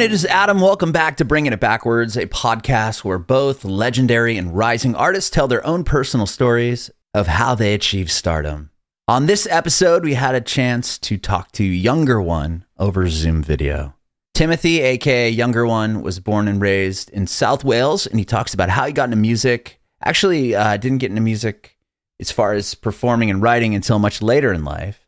It is Adam. Welcome back to Bringing It Backwards, a podcast where both legendary and rising artists tell their own personal stories of how they achieved stardom. On this episode, we had a chance to talk to Younger One over Zoom video. Timothy, aka Younger One, was born and raised in South Wales, and he talks about how he got into music. Actually, uh, didn't get into music as far as performing and writing until much later in life.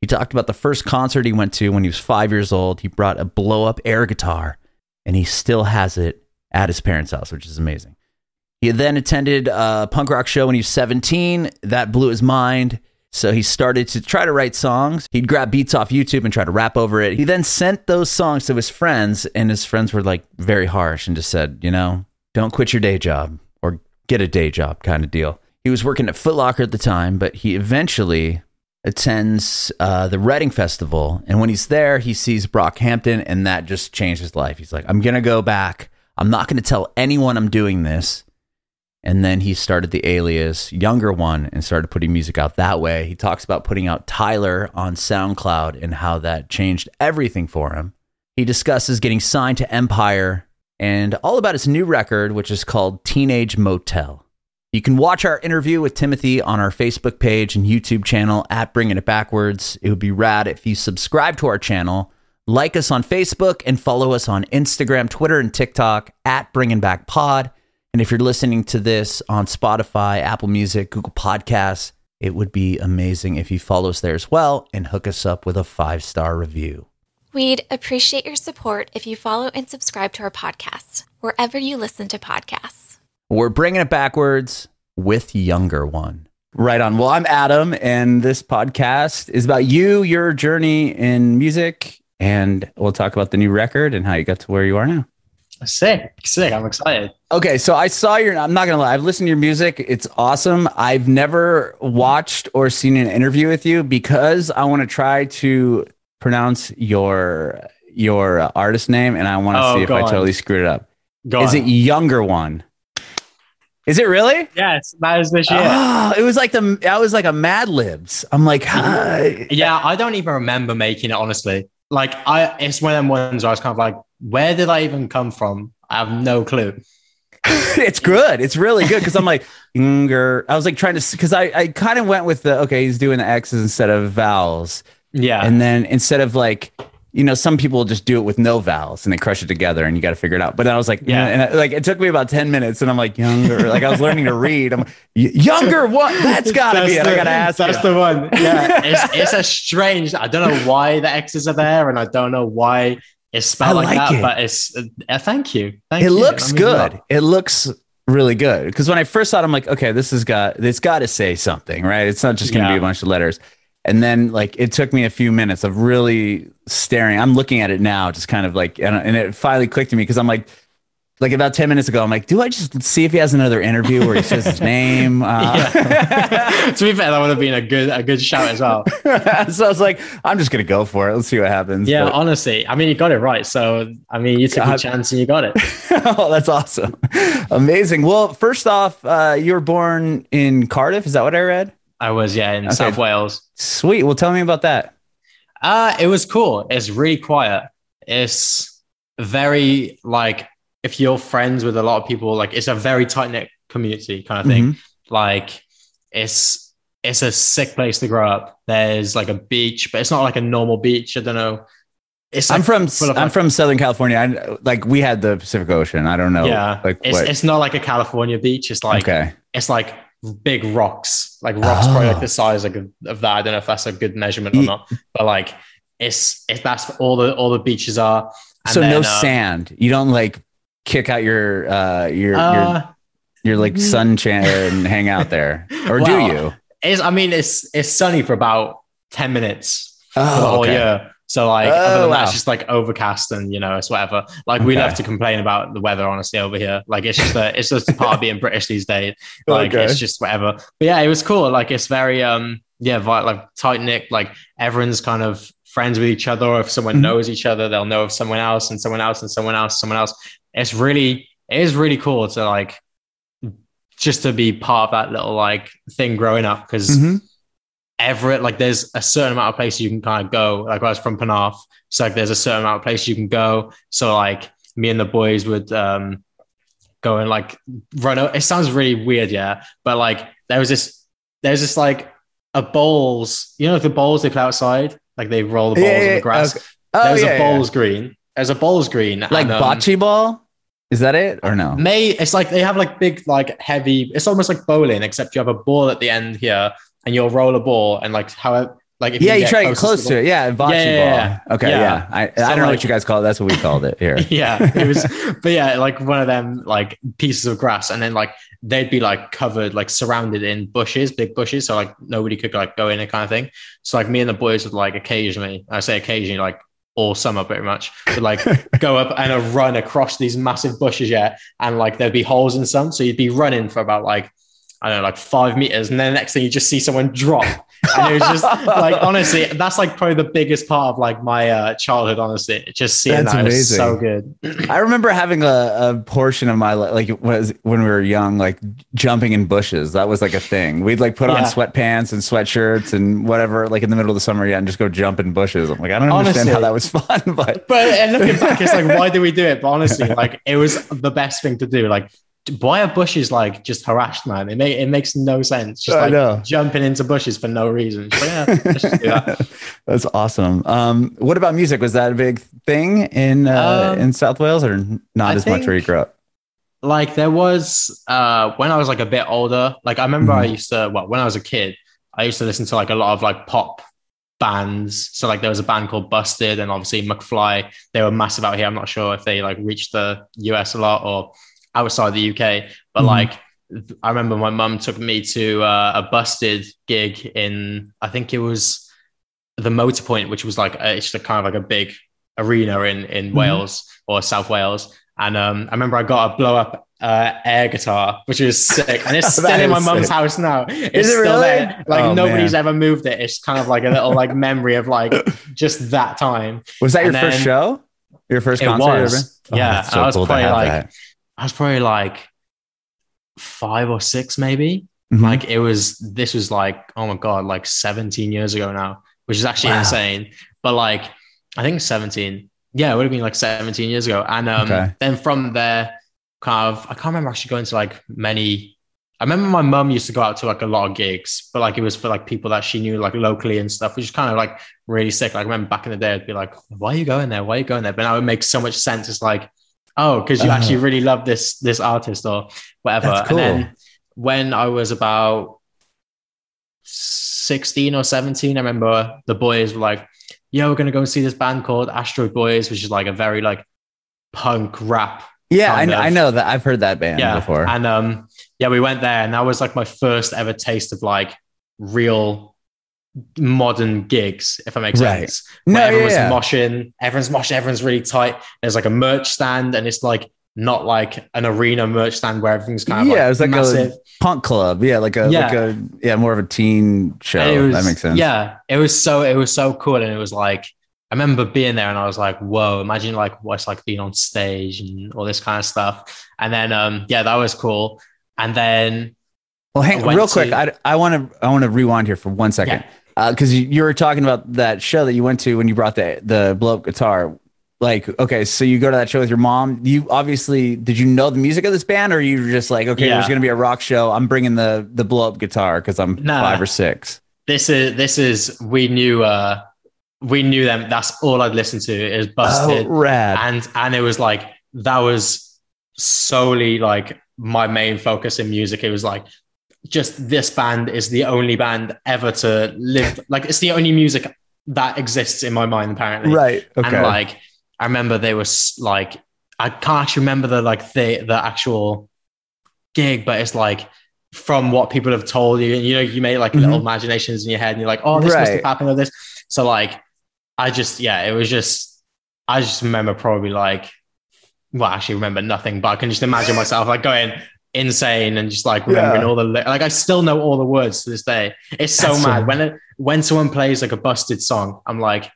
He talked about the first concert he went to when he was five years old. He brought a blow up air guitar, and he still has it at his parents' house, which is amazing. He then attended a punk rock show when he was 17. That blew his mind. So he started to try to write songs. He'd grab beats off YouTube and try to rap over it. He then sent those songs to his friends, and his friends were like very harsh and just said, you know, don't quit your day job or get a day job kind of deal. He was working at Foot Locker at the time, but he eventually attends uh, the Reading Festival. And when he's there, he sees Brockhampton, and that just changed his life. He's like, I'm to go back. I'm not to tell anyone I'm doing this. And then he started the alias Younger One and started putting music out that way. He talks about putting out Tyler on SoundCloud and how that changed everything for him. He discusses getting signed to Empire and all about his new record, which is called Teenage Motel. You can watch our interview with Timothy on our Facebook page and YouTube channel at Bringing It Backwards. It would be rad if you subscribe to our channel, like us on Facebook, and follow us on Instagram, Twitter, and TikTok at Bringing Back Pod. And if you're listening to this on Spotify, Apple Music, Google Podcasts, it would be amazing if you follow us there as well and hook us up with a five star review. We'd appreciate your support if you follow and subscribe to our podcast, wherever you listen to podcasts. We're bringing it backwards with Younger One. Right on. Well, I'm Adam, and this podcast is about you, your journey in music, and we'll talk about the new record and how you got to where you are now. Sick, sick. I'm excited. Okay, so I saw your. I'm not gonna lie. I've listened to your music. It's awesome. I've never watched or seen an interview with you because I want to try to pronounce your your artist name, and I want to Oh, see if go I on. totally screwed it up. Go is on. it Younger One? Is it really? Yes, that is this year. Oh, it was like the I was like a Mad Libs. I'm like, hi. yeah, I don't even remember making it honestly. Like I, it's one of them ones where I was kind of like, where did I even come from? I have no clue. it's good. It's really good because I'm like younger. I was like trying to because I I kind of went with the okay. He's doing the X's instead of vowels, Yeah, and then instead of like. You know, some people just do it with no vowels and they crush it together, and you got to figure it out. But then I was like, yeah, Yeah. and I, like it took me about ten minutes, and I'm like younger, like I was learning to read. I'm "Y- younger. What? That's got to be it. I got to ask. That's you. the one. Yeah, it's, it's a strange. I don't know why the X's are there, and I don't know why it's spelled I like, like that. it. But it's. Uh, thank you. Thank it you. looks That means a lot. good. It looks really good. Because when I first saw it, I'm like, okay, this has got it's got to say something, right? It's not just going to be a bunch of letters. And then like it took me a few minutes of really staring. I'm looking at it now, just kind of like, and, and it finally clicked to me because I'm like, like about 10 minutes ago, I'm like, do I just see if he has another interview where he says his name? Uh, to be fair, that would have been a good a good shout as well. so I was like, I'm just going to go for it. Let's see what happens. Yeah, But- honestly, I mean, you got it right. So, I mean, you took a chance and you got it. oh, that's awesome. Amazing. Well, first off, uh, you were born in Cardiff. Is that what I read? I was, yeah, in Okay. South Wales. Sweet. Well, tell me about that. Uh, it was cool. It's really quiet. It's very like if you're friends with a lot of people, like it's a very tight knit community kind of thing. Mm-hmm. Like it's it's a sick place to grow up. There's like a beach, but it's not like a normal beach. I don't know. It's I'm from I'm like- from Southern California. I, like we had the Pacific Ocean. I don't know. yeah. Like it's what? it's not like a California beach. It's like okay. it's like big rocks, like rocks probably Oh. like the size like, of, of that. I don't know if that's a good measurement or not, but like it's it's that's all the all the beaches are. And so no then, uh, sand. You don't like kick out your uh your your Uh, your like sun chair and hang out there, or do you? it's, I mean, it's it's sunny for about ten minutes for the Oh, whole okay. year. So like, Oh, other than that, it's just like overcast and you know, it's whatever. Like we love to complain about the weather, honestly, over here. Like it's just a, it's just a part of being British these days. Like Okay. it's just whatever. But yeah, it was cool. Like it's very um yeah, vi- like tight knit. Like everyone's kind of friends with each other. Or if someone Mhm. knows each other, they'll know of someone else and someone else and someone else, someone else. It's really it is really cool to like just to be part of that little like thing growing up because Mhm. Everett, like there's a certain amount of places you can kind of go. Like I was from Penarth, so like there's a certain amount of places you can go. So like me and the boys would um go and like run. It sounds really weird, yeah, but like there was this, there's this like a bowls. You know, like the bowls they play outside, like they roll the balls Yeah, in yeah, the grass. okay. Oh, there's yeah, a bowls green. There's a bowls green, like and, um, bocce ball. Is that it or no? May it's like they have like big, like heavy. It's almost like bowling, except you have a ball at the end here, and you'll roll a ball, and like how like if yeah, you try to get close to it. Yeah, bocce Yeah, yeah, ball. yeah. Okay, Yeah. I, I So, don't know like- what you guys call it. That's what we called it here. yeah, it was, but yeah, like one of them like pieces of grass, and then like they'd be like covered, like surrounded in bushes, big bushes, so like nobody could like go in it kind of thing. So like me and the boys would like occasionally, I say occasionally, like all summer pretty much, would like go up and uh, run across these massive bushes, yeah, and like there'd be holes in some, so you'd be running for about like I don't know, like five meters, and then the next thing you just see someone drop. And it was just like honestly, that's like probably the biggest part of like my uh, childhood. Honestly, It just seeing That's that is amazing. so good. I remember having a, a portion of my like was when we were young, like jumping in bushes. That was like a thing. We'd like put on Yeah. sweatpants and sweatshirts and whatever, like in the middle of the summer, yeah, and just go jump in bushes. I'm like, I don't understand how that was fun, but But and looking back, it's like, why did we do it? But honestly, like it was the best thing to do. Like, why are bushes like just harassed, man? It make, it makes no sense. Just I like jumping into bushes for no reason. Yeah, let's just do that. that's awesome. Um, what about music? Was that a big thing in uh, Um, in South Wales, or not I as much where you grew up? Like there was uh when I was like a bit older. Like I remember I Mhm. used to well when I was a kid, I used to listen to like a lot of like pop bands. So like there was a band called Busted and obviously McFly. They were massive out here. I'm not sure if they like reached the US a lot or outside the UK, but Mhm. like I remember my mum took me to uh, a Busted gig in I think it was the Motorpoint, which was like a, it's a kind of like a big arena in in Mhm. Wales or South Wales. And um, I remember I got a blow up uh, air guitar, which was sick, and it's still in my mum's sick. house now. It's Is it still really? there. Like Oh, nobody's man. ever moved it. It's kind of like a little like memory of like just that time. Was that your and first show? Your first concert? was. Oh, Yeah, so I was cool to like that. I was probably like five or six, maybe. Mhm. Like it was. This was like oh my god, like 17 years ago now, which is actually Wow. insane. But like I think 17. Yeah, it would have been like 17 years ago. And um, Okay. then from there, kind of, I can't remember actually going to like many. I remember my mum used to go out to like a lot of gigs, but like it was for like people that she knew like locally and stuff, which is kind of like really sick. Like I remember back in the day, I'd be like, "Why are you going there? Why are you going there?" But now it makes so much sense. It's like, oh, because you Oh. actually really love this this artist or whatever. Cool. And then when I was about 16 or 17, I remember the boys were like, yeah, we're gonna go and see this band called Astroid Boys, which is like a very like punk rap. Yeah, I, kind I know that. I've heard that band Yeah. before. And um, yeah, we went there, and that was like my first ever taste of like real modern gigs, if that makes Right. sense. no, Where yeah, everyone's yeah. moshing, everyone's moshing, everyone's really tight. There's like a merch stand, and it's like not like an arena merch stand where everything's kind of Yeah, like, it was like a- punk club. Yeah, like a Yeah. like a yeah, more of a teen show. Was- that makes sense. Yeah, it was so it was so cool, and it was like I remember being there, and I was like, "Whoa!" Imagine like what's like being on stage and all this kind of stuff. And then, um, yeah, that was cool. And then, Well, hang real quick. I I want to I want to rewind here for one second because you, you were talking about that show that you went to when you brought the the blow up guitar. Like, okay, so you go to that show with your mom. You obviously did you know the music of this band, or you were just like, okay, Yeah. there's gonna be a rock show. I'm bringing the the blow up guitar because I'm Nah. five or six. this is this is we knew uh we knew them. That's all I'd listened to is Oh, Busted, rad! and and it was like that was solely like my main focus in music. It was like just this band is the only band ever to live like it's the only music that exists in my mind apparently. Right. Okay. And like, I remember they were like, I can't actually remember the like the the actual gig, but it's like from what people have told you, and you know, you make like little mm-hmm. imaginations in your head, and you're like, oh, this must Right. have happened or this. So like, I just yeah, it was just, I just remember probably like, well, I actually remember nothing, but I can just imagine myself like going insane and just like remembering Yeah. all the like I still know all the words to this day. It's so That's so- mad when it, when someone plays like a busted song, I'm like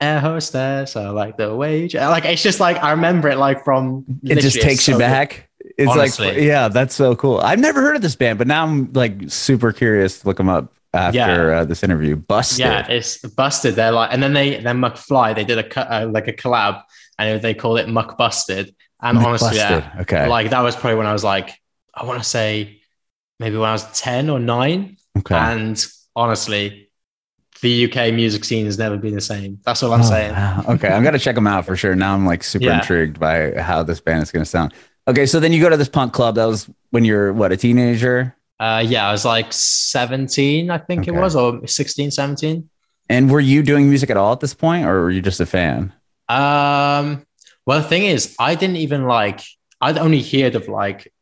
air hostess or like the wage. Like it's just like I remember it like from it just takes it's you so good. back. It's like, yeah, that's so cool. I've never heard of this band, but now I'm like super curious to look them up. after uh, this interview. Busted. Yeah, it's busted. They're like, and then they then McFly they did a uh, like a collab, and they called it McBusted. And honestly, yeah, Okay. like that was probably when I was like, I want to say maybe when I was ten or nine. okay. And honestly, the UK music scene has never been the same. That's all I'm Oh, saying. wow. Okay, I'm gonna check them out for sure. Now I'm like super Yeah. intrigued by how this band is gonna sound. Okay, so then you go to this punk club. That was when you're what a teenager, Uh, yeah, I was like 17, I think Okay. it was, or 16, 17. and were you doing music at all at this point, or were you just a fan? Um, well, the thing is, I didn't even like, I'd only heard of like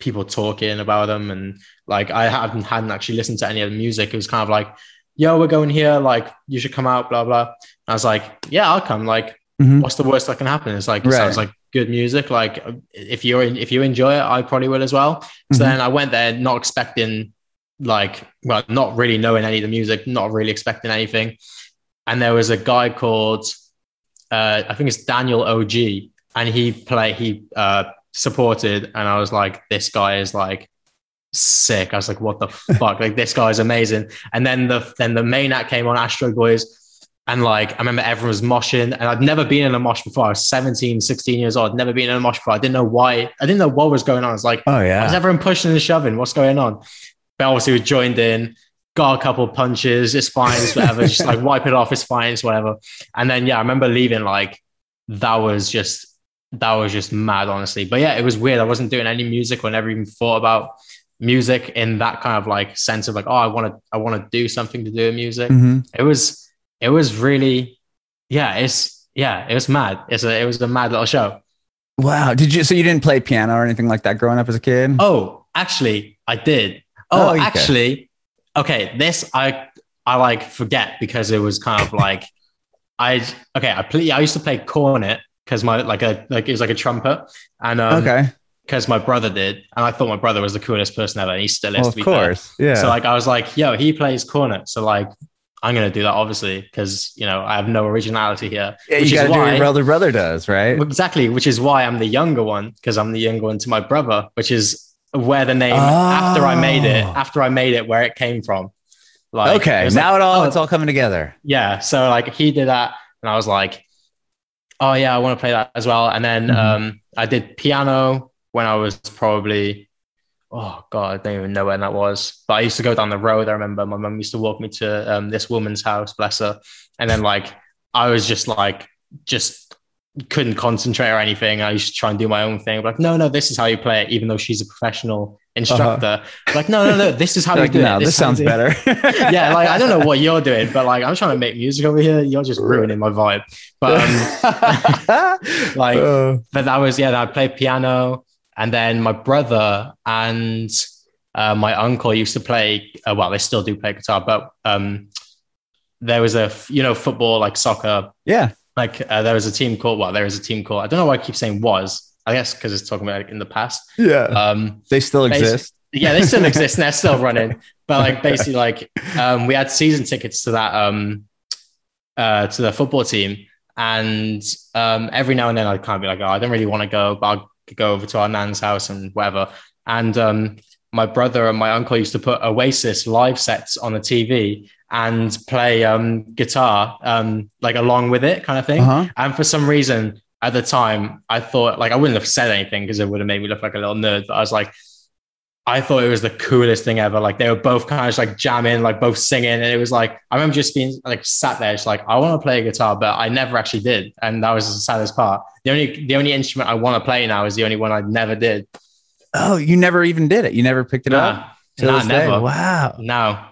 people talking about them, and like I hadn't hadn't actually listened to any of the music. It was kind of like, yo, we're going here, like you should come out, blah blah. And I was like, yeah, I'll come. Like, Mhm. what's the worst that can happen? It's like it Right. sounds like good music. Like if you're in, if you enjoy it, I probably will as well. So Mhm. then I went there not expecting like well, not really knowing any of the music, not really expecting anything. And there was a guy called uh, I think it's Daniel OG, and he play he uh, supported, and I was like, this guy is like sick. I was like, what the fuck? Like this guy is amazing. And then the then the main act came on, Astroid Boys. And like, I remember everyone was moshing, and I'd never been in a mosh before. I was 17, 16 years old. I'd never been in a mosh before. I didn't know why. I didn't know what was going on. I was like, Oh why is yeah. everyone pushing and shoving? What's going on? But obviously, we joined in, got a couple of punches. It's fine. It's whatever. just like wipe it off. It's fine. It's whatever. And then, yeah, I remember leaving. Like, that was just, that was just mad, honestly. But yeah, it was weird. I wasn't doing any music or never even thought about music in that kind of like sense of like, oh, I want to, I want to do something to do with music. Mhm. It was, it was really, yeah, it's, yeah, it was mad. It's a, it was a mad little show. Wow. Did you? So you didn't play piano or anything like that growing up as a kid? Oh, actually, I did. Oh, Oh, okay. actually, okay. This I I like forget because it was kind of like I okay. I play. I used to play cornet because my like a like it was like a trumpet, and um, okay. because my brother did, and I thought my brother was the coolest person ever, and he still is. Well, to of be fair. course. Yeah. So like I was like, yo, he plays cornet, so like. I'm gonna do that obviously because you know I have no originality here. yeah, which you got is to do what why- your brother brother does, right? Exactly, which is why I'm the younger one because I'm the younger one to my brother, which is where the name after I made it, Oh. after I made it, where it came from. Like, okay. was Now like, it all oh, it's all coming together. yeah. So like he did that, and I was like, oh yeah, I want to play that as well. And then Mhm. um, I did piano when I was probably. Oh God, I don't even know when that was. But I used to go down the road. I remember my mum used to walk me to um, this woman's house, bless her. And then like I was just like just couldn't concentrate or anything. I used to try and do my own thing. Like, no, no, this is how you play it, even though she's a professional instructor. Like, no, no, no, this is how you Uh-huh. Like, do no, it. this is how you sounds better. yeah, like I don't know what you're doing, but like I'm trying to make music over here. You're just ruining my vibe. But um, like, Uh, but that was yeah. I played piano, and then my brother and uh, my uncle used to play. Uh, well, they still do play guitar, but um, there was a you know football like soccer. yeah. Like uh, there was a team called well, there was a team called I don't know why I keep saying was. I guess because it's talking about like, in the past. Yeah. Um, they still basi- exist. yeah, they still exist and they're still running. But like basically, like um, we had season tickets to that um, uh, to the football team, and um, every now and then I'd kind of be like, oh, I don't really want to go, but I'll go over to our nan's house and whatever. And um, my brother and my uncle used to put Oasis live sets on the TV and play um, guitar um, like along with it, kind of thing. Uh-huh. And for some reason, at the time, I thought like I wouldn't have said anything because it would have made me look like a little nerd. But I was like, I thought it was the coolest thing ever. Like they were both kind of just like jamming, like both singing, and it was like I remember just being like sat there, just like I want to play a guitar, but I never actually did, and that was the saddest part. The only the only instrument I want to play now is the only one I never did. Oh, you never even did it. You never picked it up. Nah, to nah, this day? never. Wow. No.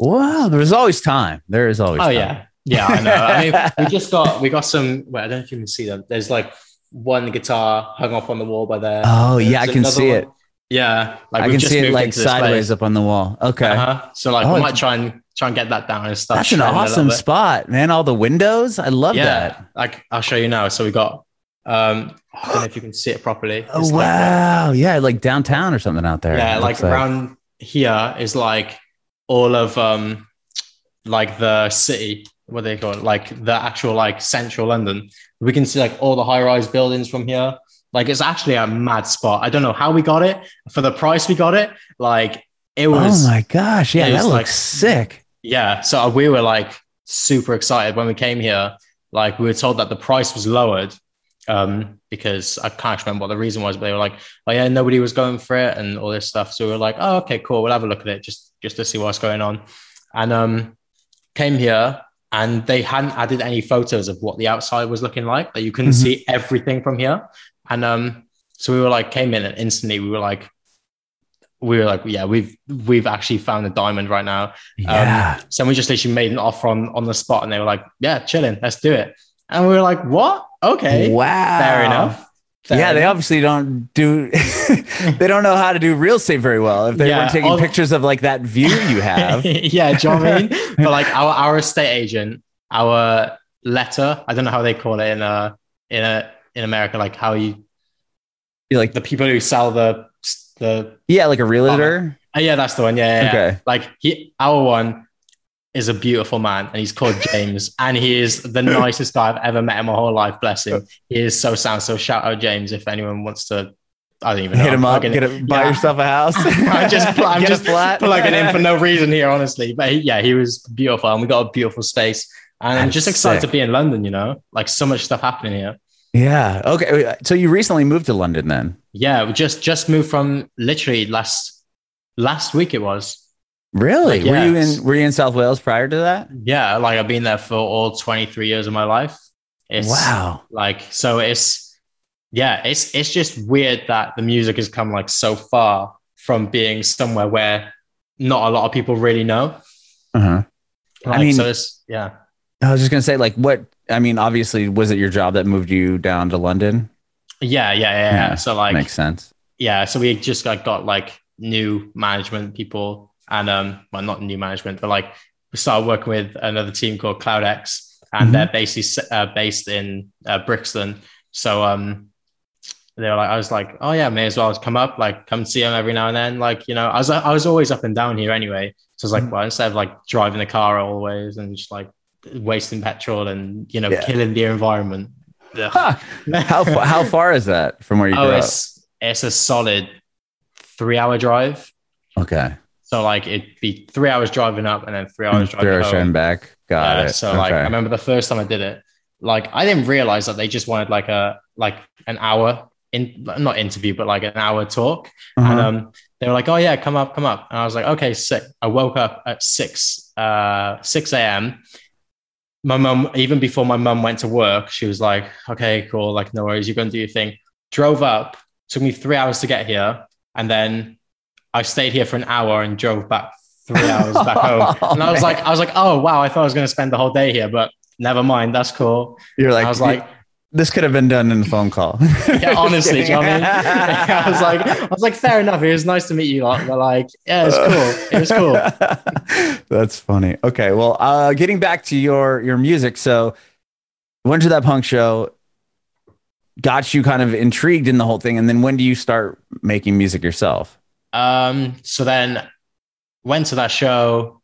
Wow. There's always time. There is always Oh time. yeah, yeah. I know. I mean, we just got we got some. Well, I don't know if you can see them. There's like one guitar hung up on the wall by there. Oh, yeah, I can see one. it. Yeah, like I can just see it like sideways place. up on the wall. Okay. Uh-huh. So like Oh, we might try and try and get that down and stuff. That's an shine it a little awesome spot, man. All the windows. I love Yeah, that. like I'll show you now. So we got. Um, I don't know if you can see it properly. Oh, It's like, uh, wow. yeah. Like downtown or something out there. yeah, like looks around here is like all of um, like the city. What they call it? Like the actual like central London. We can see like all the high rise buildings from here. Like it's actually a mad spot. I don't know how we got it for the price we got it. Like it was oh my gosh. Yeah, that was looks like- sick. yeah. So we were like super excited when we came here. Like we were told that the price was lowered um, because I can't remember what the reason was, but they were like, "Oh yeah, nobody was going for it," and all this stuff. So we were like, "Oh okay, cool. We'll have a look at it just just to see what's going on." And um, came here, and they hadn't added any photos of what the outside was looking like. That you couldn't Mhm. see everything from here. And um, so we were like, came in and instantly we were like, we were like, yeah, we've we've actually found a diamond right now. Yeah. So we just literally made an offer on on the spot, and they were like, "Yeah, chilling, let's do it." And we were like, "What? Okay, wow. fair enough." Fair yeah, they obviously don't do. they don't know how to do real estate very well. If they Yeah, weren't taking all- pictures of like that view you have. yeah, do you know what I mean? but like our our estate agent, our letter, I don't know how they call it in uh in a in America, like how you You're like, the people who sell the the yeah, like a realtor. oh, yeah, that's the one. Yeah, yeah, yeah. Okay. Like he, our one is a beautiful man, and he's called James, and he is the nicest guy I've ever met in my whole life. Bless him. He is so sound. So shout out James if anyone wants to. I don't even know. Hit him I'm up, get it. a, buy Yeah. yourself a house. I'm just, I'm just flat. plugging in for no reason here, honestly. But he, yeah, he was beautiful, and we got a beautiful space. And I'm just excited sick. to be in London. You know, like so much stuff happening here. Yeah. Okay. So you recently moved to London then? Yeah, we just just moved from literally last last week. It was. Really? Like, were you in Were you in South Wales prior to that? Yeah, like I've been there for all 23 years of my life. It's wow. like so it's yeah, it's it's just weird that the music has come like so far from being somewhere where not a lot of people really know. Uh-huh. Like, mean- so it's yeah. I was just gonna say, like, what? I mean, obviously, was it your job that moved you down to London? Yeah, yeah, yeah. Yeah, yeah. So like Makes sense. yeah, so we just got, got like new management people and um well not new management, but like we started working with another team called CloudX and Mhm. they're basically uh, based in uh, Brixton. So um they were like I was like, oh yeah, may as well come up, like come see them every now and then. Like, you know, I was I was always up and down here anyway. So it's like, Mhm. well, instead of like driving the car always and just like wasting petrol and you know, Yeah. killing the environment. Huh. How fa- how far is that from where you Oh, grew up? it's it's a solid three hour drive. Okay. So like it'd be three hours driving up and then three hours driving Three hours driving back. Got Uh, it. So like I remember the first time I did it, like I didn't realize that they just wanted like a like an hour in not interview, but like an hour talk. Uh-huh. And um they were like, Oh yeah, come up, come up. And I was like, okay, sick. I woke up at six uh six AM. My mum, even before my mum went to work, she was like, Okay, cool, like no worries, you're gonna do your thing. Drove up, took me three hours to get here, and then I stayed here for an hour and drove back three hours back home. Oh, And I was man. like, I was like, oh wow, I thought I was gonna spend the whole day here, but never mind, that's cool. You're like, I was like, this could have been done in a phone call. yeah, honestly, you know I mean? I was like, I was like, fair enough. It was nice to meet you lot, but like, yeah, it's cool. It was cool. That's funny. Okay, well, uh, getting back to your your music, so went to that punk show, got you kind of intrigued in the whole thing, and then when do you start making music yourself? Um, so then went to that show.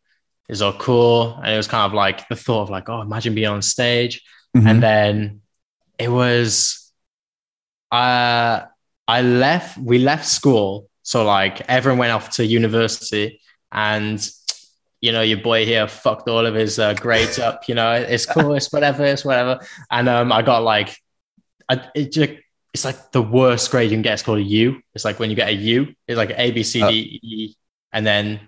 It was all cool, and it was kind of like the thought of like, oh, imagine being on stage. Mhm. and then it was uh i left we left school so like everyone went off to university and you know your boy here fucked all of his uh, grades up you know it's cool it's whatever it's whatever and um i got like I, it just it's like the worst grade you can get it's called a u it's like when you get a u it's like a b c d uh, e and then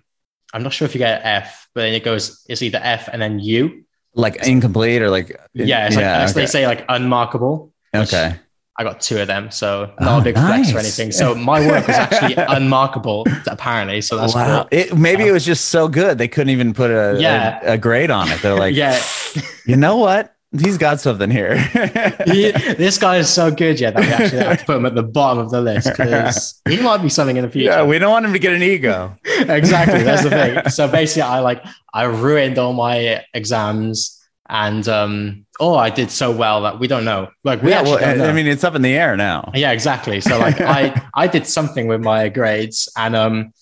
i'm not sure if you get an f but then it goes it's either f and then u like incomplete or like yeah, it's like okay. they say, like unmarkable. okay. I got two of them, so oh, not Oh, a big flex or anything. So my work was actually unmarkable, apparently. So that's wow. cool. It, maybe um, it was just so good they couldn't even put a, Yeah. a, a grade on it. They're like, yeah, you know what? He's got something here. he, this guy is so good, yeah, that we actually have to put him at the bottom of the list because he might be something in the future. yeah, we don't want him to get an ego. exactly. That's the thing. So basically, I like I ruined all my exams, and um, oh, I did so well that we don't know. Like we yeah, actually well, don't know. I mean, it's up in the air now. Yeah, exactly. So like I I did something with my grades and um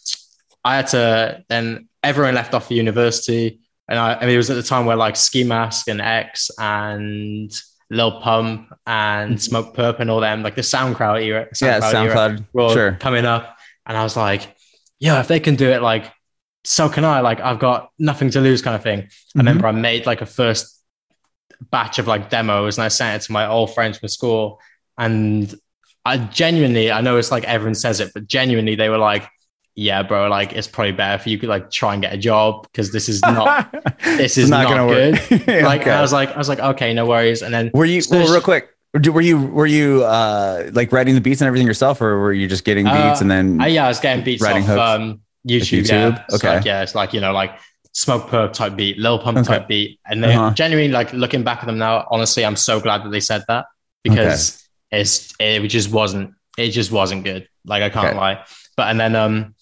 I had to then everyone left off for university and I, I mean it was at the time where like Ski Mask and X and Lil Pump and mm-hmm. Smokepurpp and all them like the SoundCloud era yeah, SoundCloud era SoundCloud. were Sure. coming up and I was like yeah, if they can do it, like, so can I. Like, I've got nothing to lose, kind of thing. I mm-hmm. remember I made like a first batch of like demos and I sent it to my old friends from school. And I genuinely, I know it's like everyone says it, but genuinely, they were like, yeah, bro, like it's probably better for you to like try and get a job because this is not this is not, gonna good. work. Like Okay. I was like, I was like, okay, no worries. And then Were you So well, real quick? Were you were you uh like writing the beats and everything yourself, or were you just getting beats Uh, and then? I, yeah, I was getting beats Writing off um, YouTube. Yeah. YouTube? It's Okay. like, yeah, it's like you know, like Smokepurpp type beat, Lil Pump Okay. type beat, and then Uh-huh. genuinely like looking back at them now, honestly, I'm so glad that they said that because it's it just wasn't it just wasn't good. Like I can't Okay. lie. But and then um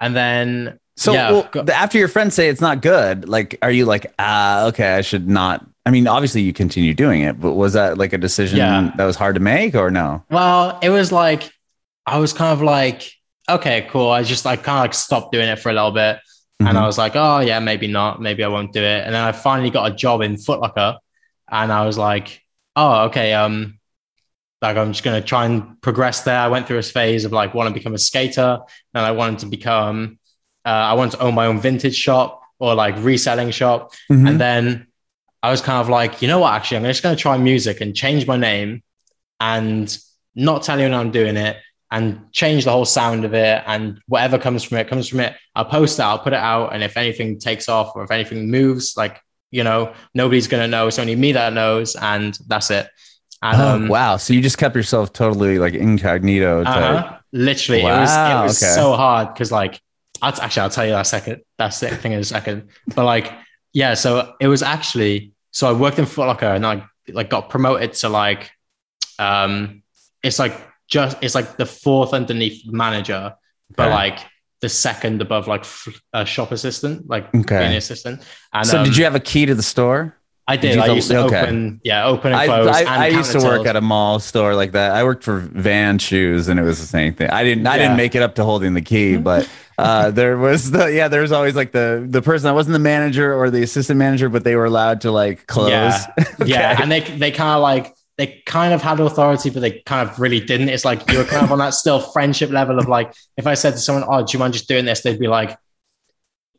and then so yeah, well, go- after your friends say it's not good, like, are you like, ah, okay, I should not? I mean, obviously you continue doing it, but was that like a decision Yeah. that was hard to make, or no? Well, it was like I was kind of like, okay, cool. I just like kind of like stopped doing it for a little bit. And Mhm. I was like, oh yeah, maybe not. Maybe I won't do it. And then I finally got a job in Foot Locker And I was like, oh, okay. Um, like I'm just gonna try and progress there. I went through a phase of like want to become a skater, and I wanted to become uh, I wanted to own my own vintage shop or like reselling shop. Mhm. And then I was kind of like, you know what, actually, I'm just going to try music and change my name and not tell anyone I'm doing it and change the whole sound of it. And whatever comes from it comes from it. I'll post it, I'll put it out. And if anything takes off or if anything moves, like, you know, nobody's going to know. It's only me that knows. And that's it. Oh, um, wow. So you just kept yourself totally like incognito. Uh-huh. Literally, Wow, it was it was okay. so hard because like I'll, actually I'll tell you that second That's the thing in a second. But like yeah, so it was actually so I worked in Foot Locker and I like got promoted to like um it's like just it's like the fourth underneath manager, but Okay. like the second above like a shop assistant, like Okay. assistant. And so um, did you have a key to the store? I did did. I used to okay. open yeah open and I, close. I, and I used to work at a mall store like that. I worked for Van Shoes, and it was the same thing. I didn't. I didn't make it up to holding the key, but uh, there was the yeah. There was always like the the person that wasn't the manager or the assistant manager, but they were allowed to like close. Yeah. Okay. Yeah, and they they kind of like they kind of had authority, but they kind of really didn't. It's like you were kind of on that still friendship level of like, if I said to someone, "Oh, do you mind just doing this?" They'd be like,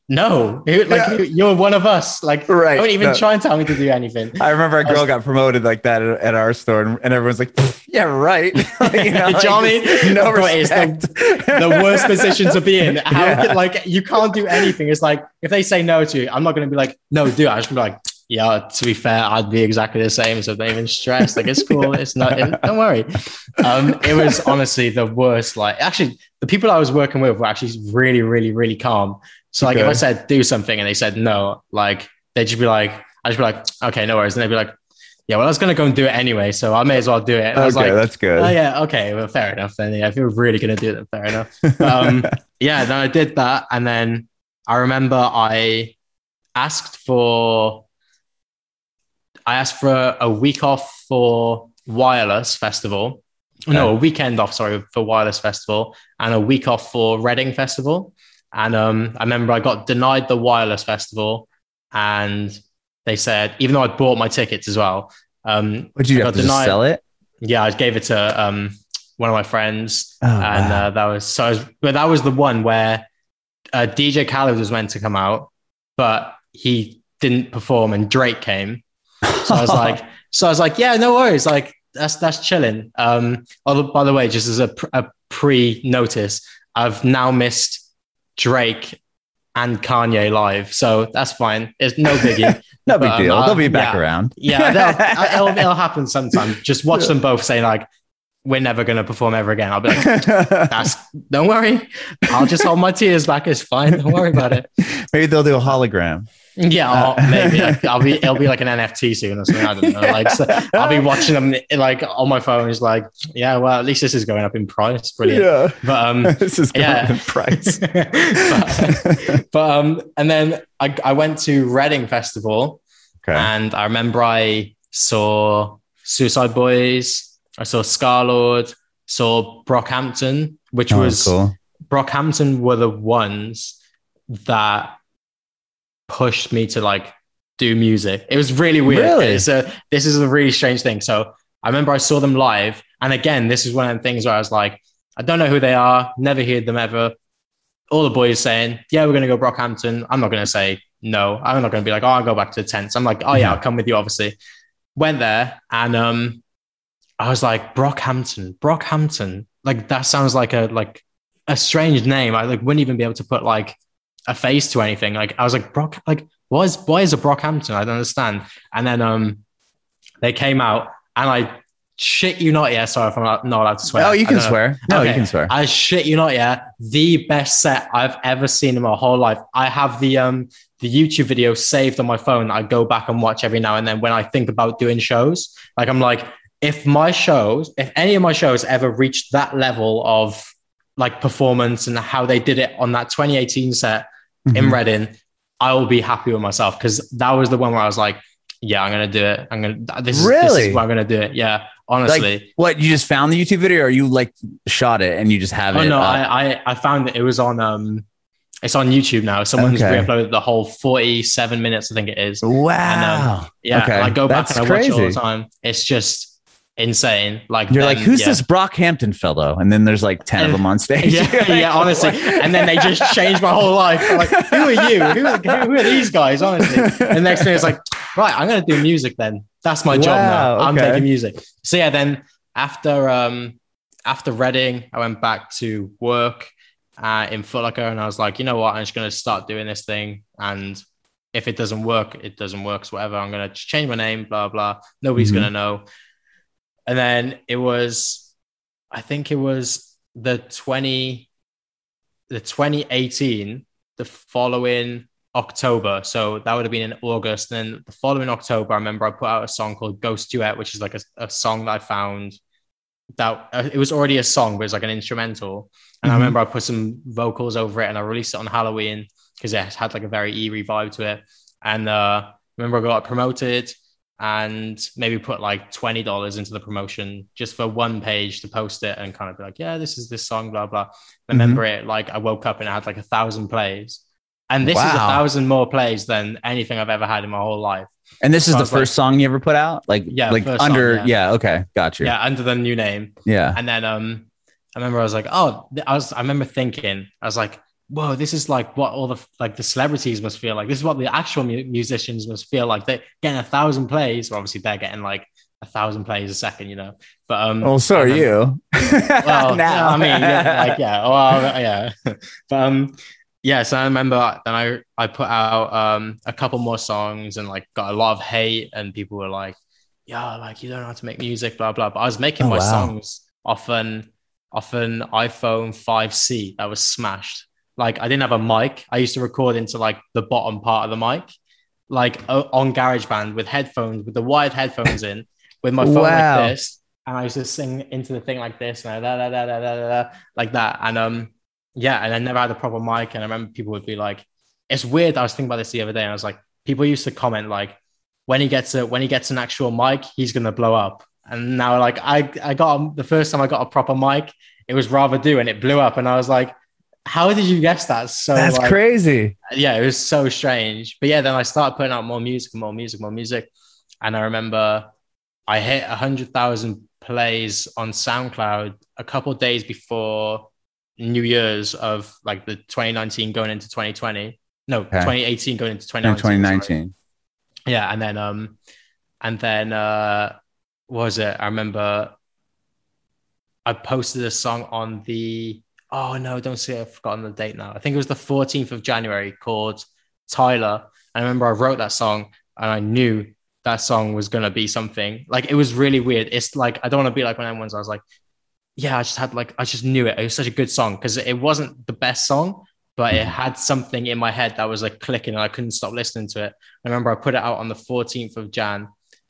"No, Who- like Yeah. you- you're one of us. Like, Right. don't even No. try and tell me to do anything." I remember a I was- girl got promoted like that at, at our store, and, and everyone's like, "Yeah, right." you know, like, Johnny, just no it's the- the worst position to be in. How Yeah. like you can't do anything. It's like if they say no to you, I'm not going to be like, "No, do it." I'm just to be like. Yeah, to be fair, I'd be exactly the same. So don't even stress. Like it's cool. It's not. don't worry. Um, it was honestly the worst. Like actually, the people I was working with were actually really, really, really calm. So like if I said do something and they said no, like they'd just be like, I'd just be like, okay, no worries. And they'd be like, yeah, well, I was gonna go and do it anyway, so I may as well do it. And I was okay, like, that's good. oh yeah, okay, well, fair enough. Then yeah, if you're really gonna do it, then fair enough. But, um, yeah, then I did that, and then I remember I asked for I asked for a, a week off for Wireless Festival. No, a weekend off, sorry, for Wireless Festival, and a week off for Reading Festival. And um, I remember I got denied the Wireless Festival, and they said, even though I'd bought my tickets as well, um, Would you I have to denied- sell it? yeah, I gave it to um, one of my friends, Oh, and wow. uh, that was so. I was, but that was the one where uh, DJ Khaled was meant to come out, but he didn't perform, and Drake came. So I was like, so I was like, yeah, no worries, like that's that's chilling. Um, although, by the way, just as a, pr- a pre-notice, I've now missed Drake and Kanye live, so that's fine. It's no biggie. no big but, um, deal. They'll be back yeah. around. Yeah, they'll, it'll, it'll happen sometime. Just watch them both say like, "We're never going to perform ever again." I'll be like, "That's don't worry, I'll just hold my tears back. It's fine. Don't worry about it." Maybe they'll do a hologram. Yeah, I'll, maybe like, I'll be. It'll be like an NFT soon or something. I don't know. Like, so I'll be watching them like on my phone. It's like, yeah, well, at least this is going up in price. Brilliant. Yeah. But um, this is going Yeah. in price. but, but um, and then I, I went to Reading Festival. okay. And I remember I saw Suicide Boys, I saw Scarlord, saw Brockhampton, which Oh, was cool. Brockhampton were the ones that pushed me to like do music. It was really weird. Really? So this is a really strange thing. So I remember I saw them live, and again, this is one of the things where I was like, I don't know who they are, never heard them ever. all the boys saying, "Yeah, we're gonna go Brockhampton." I'm not gonna say no. I'm not gonna be like, "Oh, I'll go back to the tents." I'm like, "Oh yeah, I'll come with you." Obviously, went there and um, I was like, Brockhampton, Brockhampton. Like that sounds like a like a strange name. I like wouldn't even be able to put like a face to anything. Like I was like, Brock, like why is why is a Brockhampton? I don't understand. And then um, they came out and I shit you not, yeah. Sorry if I'm not, not allowed to swear. Oh, you can swear. No, you can swear. I shit you not, yeah. The best set I've ever seen in my whole life. I have the um the YouTube video saved on my phone. I go back and watch every now and then when I think about doing shows. Like I'm like, if my shows, if any of my shows ever reached that level of like performance and how they did it on that 2018 set in Mhm. Reading, I will be happy with myself because that was the one where I was like, yeah, I'm gonna do it. I'm gonna this is this is where I'm gonna do it. Yeah, honestly. What you just found the YouTube video, or you like shot it and you just have Oh it? no? I, I I found that it was on um it's on YouTube now. Someone's Okay. re-uploaded the whole 47 minutes, I think it is. wow. Yeah, Okay, I go back that's and I watch it all the time. It's just insane. Like You're like, who's yeah. this Brockhampton fellow? And then there's like ten of them on stage. Yeah, like, yeah, honestly. And then they just changed my whole life. I'm like, who are you? Who are, who are these guys? Honestly. And next thing is like, right, I'm gonna do music then. That's my job now. Wow, I'm okay. taking music. So yeah, then after um after Reading, I went back to work uh, in Foot Locker and I was like, you know what, I'm just gonna start doing this thing. And if it doesn't work, it doesn't work. So whatever, I'm gonna change my name, blah blah. Nobody's Mhm. gonna know. And then it was, I think it was the 20, the 2018, the following October. So that would have been in August. And then the following October, I remember I put out a song called Ghost Duet, which is like a, a song that I found that uh, it was already a song, but it was like an instrumental. And I Mhm. remember I put some vocals over it and I released it on Halloween because it had like a very eerie vibe to it. And uh, I remember I got promoted and maybe put like $20 into the promotion just for one page to post it and kind of be like, yeah, this is this song, blah, blah. I Mhm. remember it like I woke up and it had like a thousand plays. And this is a thousand more plays than anything I've ever had in my whole life. And this is So I the was like- first song you ever put out? Like, Yeah, like first song, under, yeah. yeah. okay, got you. Yeah, under the new name. yeah. And then um, I remember I was like, oh, I was. I remember thinking, I was like, whoa, this is like what all the like the celebrities must feel like. This is what the actual mu- musicians must feel like. They're getting a thousand plays. Well, obviously, they're getting like a thousand plays a second, you know. But um, Well, so are you. Well, now. I mean, yeah, like yeah, well, yeah. but um, yeah. So I remember then I I put out um a couple more songs and like got a lot of hate and people were like, yeah, like you don't know how to make music, blah blah. But I was making Oh, my wow. songs off an off an iPhone 5C that was smashed. Like I didn't have a mic. I used to record into like the bottom part of the mic, like o- on GarageBand with headphones, with the wired headphones in, with my phone Wow. like this, and I used to sing into the thing like this, and I, da, da, da, da, da, da, da, like that. And um, yeah, and I never had a proper mic. And I remember people would be like, "It's weird." I was thinking about this the other day, and I was like, people used to comment like, "When he gets a when he gets an actual mic, he's gonna blow up." And now, like, I I got the first time I got a proper mic, it was Rather Do, and it blew up, and I was like. How did you guess that? So That's like, crazy. yeah, it was so strange. But yeah, then I started putting out more music, more music, more music. And I remember I hit a hundred thousand plays on SoundCloud a couple of days before New Year's of like the 2019 going into 2020. No, 2018 going into No, 2019. sorry. 2019. Yeah, and then um, and then uh, what was it? I remember I posted a song on the. Oh no! Don't say I've forgotten the date now. I think it was the 14th of January called Tyler. I remember I wrote that song and I knew that song was gonna be something. Like it was really weird. It's like I don't want to be like when of them ones. I was like, yeah, I just had like I just knew it. It was such a good song because it wasn't the best song, but it had something in my head that was like clicking and I couldn't stop listening to it. I remember I put it out on the 14th of Jan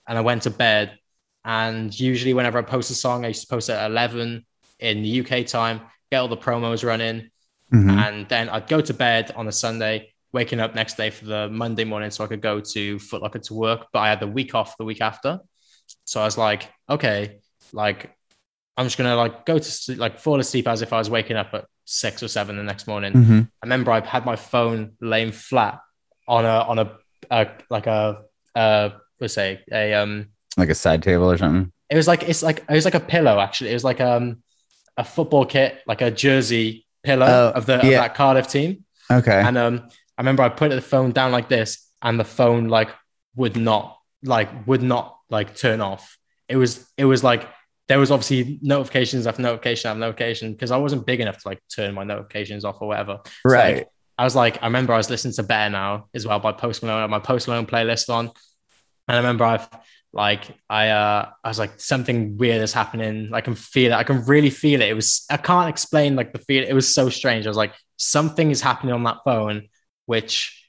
and I went to bed. And usually, whenever I post a song, I used to post it at 11 in the UK time, get all the promos running. Mhm. And then I'd go to bed on a Sunday, waking up next day for the Monday morning so I could go to Foot Locker to work. But I had the week off the week after. So I was like, okay, like I'm just gonna like go to sleep, like fall asleep as if I was waking up at six or seven the next morning. Mhm. I remember I had my phone laying flat on a on a, a like a uh let's say a um Like a side table or something. it was like it's like it was like a pillow actually. It was like um a football kit, like a jersey pillar Oh, of the of that Cardiff team. Okay. And um, I remember I put the phone down like this, and the phone like would not like would not like turn off. It was it was like there was obviously notifications after notification after notification because I wasn't big enough to like turn my notifications off or whatever. So, right. like, I was like, I remember I was listening to Better Now as well by Post Malone. I had my Post Malone playlist on, and I remember I've like I uh I was like something weird is happening. I can feel it. I can really feel it. It was I can't explain like the feel. It was so strange. I was like something is happening on that phone, which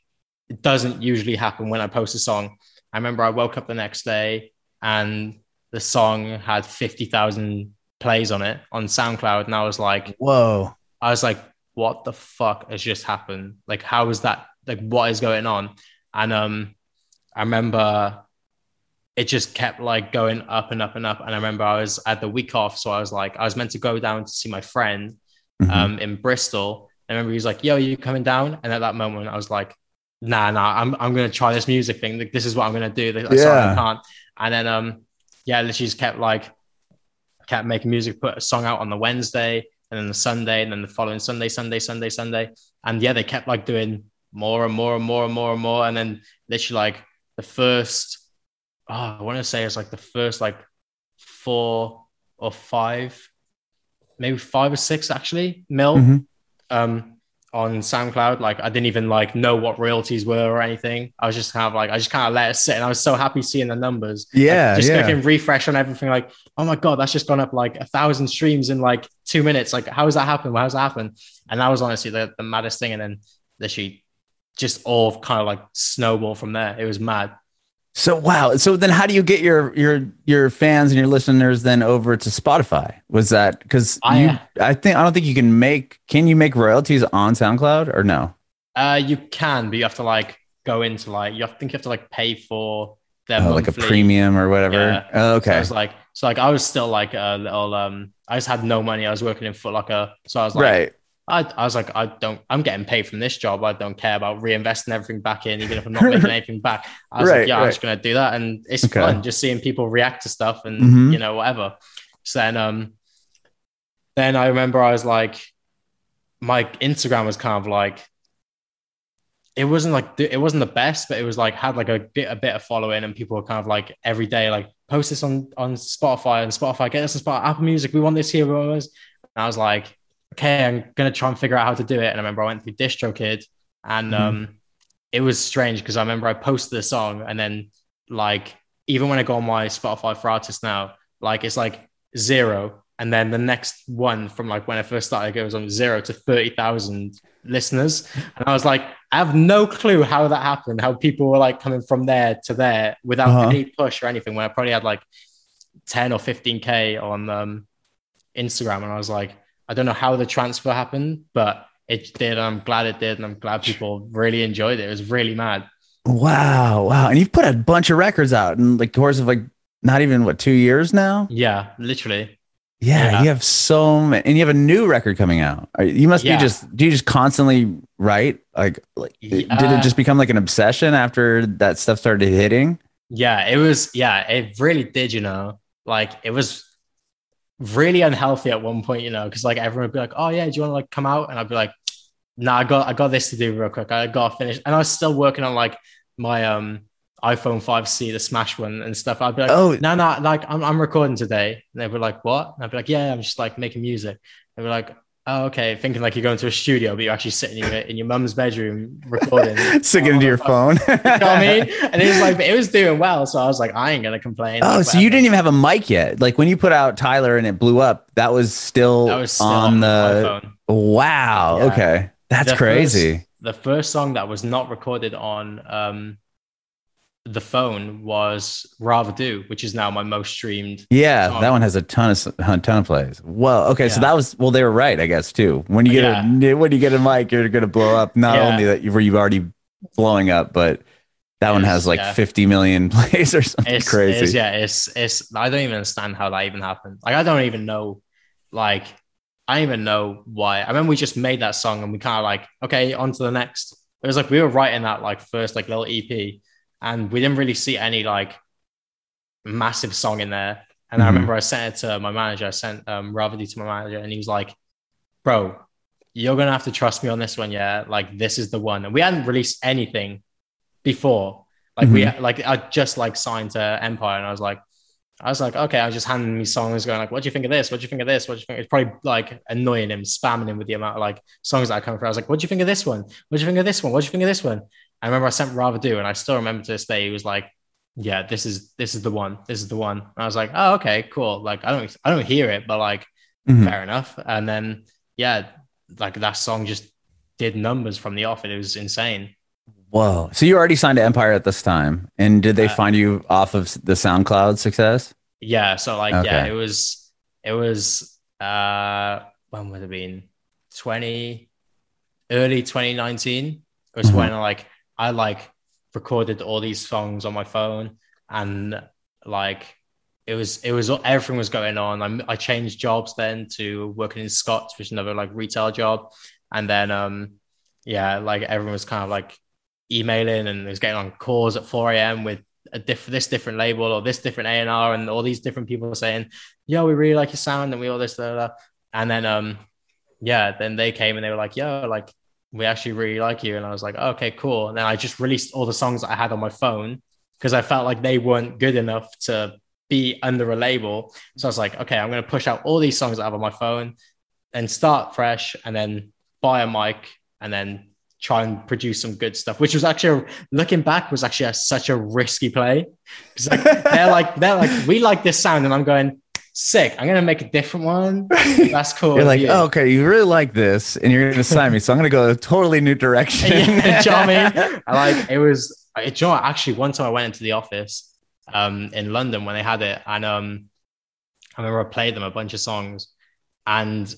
doesn't usually happen when I post a song. I remember I woke up the next day and the song had fifty thousand plays on it on SoundCloud, and I was like, Whoa. I was like, what the fuck has just happened? Like, how is that? Like, what is going on? And um, I remember it just kept like going up and up and up. And I remember I was at the week off, so I was like, I was meant to go down to see my friend Mhm. um in Bristol. And I remember he was like, "Yo, you coming down?" And at that moment, I was like, "Nah, nah, I'm I'm gonna try this music thing. Like, this is what I'm gonna do. Like, sorry, Yeah. I can't." And then um, yeah, literally just kept like kept making music, put a song out on the Wednesday, and then the Sunday, and then the following Sunday, Sunday, Sunday, Sunday, and yeah, they kept like doing more and more and more and more and more, and then literally like the first, oh, I want to say it's like the first like four or five, maybe five or six actually mil Mhm. um on SoundCloud. Like I didn't even like know what royalties were or anything. I was just kind of like I just kind of let it sit, and I was so happy seeing the numbers. Yeah. Just yeah. clicking refresh on everything, like, oh my god, that's just gone up like a thousand streams in like two minutes. Like, how does that happen? How does that happen? And that was honestly the, the maddest thing. And then literally just all kind of like snowball from there. It was mad. So wow. So then how do you get your your your fans and your listeners then over to Spotify? Was that because I- you I think I don't think you can make can you make royalties on SoundCloud or no? Uh, you can, but you have to like go into like you have, think you have to like pay for their Oh, like a premium or whatever. Yeah. Oh, So I okay. was like, so like I was still like a little um I just had no money. I was working in Foot Locker. So I was like, right. I, I was like, I don't, I'm getting paid from this job. I don't care about reinvesting everything back in, even if I'm not making anything back. I was Right, like, yeah, I'm just going to do that. And it's Okay. fun just seeing people react to stuff and, Mhm. you know, whatever. So then, um, then I remember I was like, my Instagram was kind of like, it wasn't like, it wasn't the best, but it was like, had like a bit, a bit of following and people were kind of like every day, like post this on, on Spotify and Spotify, get this on Spotify, Apple Music. We want this here. And I was like, okay, I'm gonna try and figure out how to do it. And I remember I went through DistroKid, and Mhm. um, it was strange because I remember I posted the song, and then like even when I go on my Spotify for artists now, like it's like zero, and then the next one from like when I first started goes on zero to thirty thousand listeners, and I was like, I have no clue how that happened, how people were like coming from there to there without Uh-huh. any push or anything. When I probably had like ten or fifteen k on um, Instagram, and I was like. I don't know how the transfer happened, but it did. I'm glad it did, and I'm glad people really enjoyed it. It was really mad. Wow. Wow. And you've put a bunch of records out in like the course of like not even what two years now? Yeah, literally. Yeah, Yeah. you have so many, and you have a new record coming out. You must Yeah. be just. Do you just constantly write? Like, like did it just become like an obsession after that stuff started hitting? Yeah, it was. Yeah, it really did. You know, like it was really unhealthy at one point. You know, because like everyone would be like, "Oh yeah, do you want to like come out?" And I'd be like, "Nah, I got I got this to do real quick. I got to finish." And I was still working on like my um iPhone 5C, the Smash one and stuff. I'd be like, Oh, no, no, like I'm, I'm recording today. And they'd be like, what? And I'd be like, yeah, I'm just like making music. They'd be like, oh, okay. Thinking like you're going to a studio, but you're actually sitting in your, in your mum's bedroom recording. sticking into your phone. you know what I mean? And it was like, it was doing well. So I was like, I ain't going to complain. Oh, Like, so you didn't even have a mic yet. Like when you put out Tyler and it blew up, that was still, That was still on my the. phone. Wow. Yeah. Okay. That's The crazy. First, the first song that was not recorded on um, the phone was Rather Do, which is now my most streamed. yeah, song. that one has a ton of a ton of plays. Well, okay, so that was well, they were right, I guess too. When you get a when you get a mic, you're gonna blow up. Not Yeah. only that you were you already blowing up, but that one has like yeah. 50 million plays or something It's crazy. It's, yeah, it's it's. I don't even understand how that even happened. Like I don't even know. Like I don't even know why. I remember we just made that song and we kind of like okay, on to the next. It was like we were writing that like first like little EP, and we didn't really see any like massive song in there. And I Mhm. remember I sent it to my manager. I sent um, Rather Do to my manager, and he was like, "Bro, you're gonna have to trust me on this one. Yeah, like this is the one. And we hadn't released anything before. Like we like I just like signed to Empire, and I was like, I was like, okay, I was just handing me songs, going like, what do you think of this? What do you think of this? What do you think? It's probably like annoying him, spamming him with the amount of like songs that I come through. I was like, what do you think of this one? What do you think of this one? What do you think of this one? I remember I sent Rather Do, and I still remember to this day, he was like, yeah, this is this is the one. This is the one. And I was like, oh, okay, cool. Like I don't I don't hear it, but like Mhm. fair enough. And then yeah, like that song just did numbers from the off. It was insane. Whoa. So you already signed to Empire at this time. And did they Uh, find you off of the SoundCloud success? Yeah. So like, yeah, it was, it was, uh, when would it have been? 20, early 2019 was Mhm. when like, I like recorded all these songs on my phone and like, it was, it was, everything was going on. I, I changed jobs then to working in Scott's, which is another like retail job. And then, um, yeah, like everyone was kind of like emailing and was getting on calls at 4 a.m. with a diff- this different label or this different A&R and all these different people saying, yo, we really like your sound and we all this, blah, blah. and then, um, yeah, then they came and they were like, yo, like, we actually really like you. And I was like, okay, cool. And then I just released all the songs I had on my phone because I felt like they weren't good enough to be under a label. So I was like, okay, I'm going to push out all these songs I have on my phone and start fresh and then buy a mic and then try and produce some good stuff, which was actually looking back was actually a, such a risky play because like, they're like they're like we like this sound, and I'm going sick. I'm gonna make a different one. That's cool. You're like, yeah. oh, okay, you really like this, and you're gonna sign me, so I'm gonna go a totally new direction. yeah, you know I mean? I like it was. It, you know? Actually, one time I went into the office um, in London when they had it, and um, I remember I played them a bunch of songs, and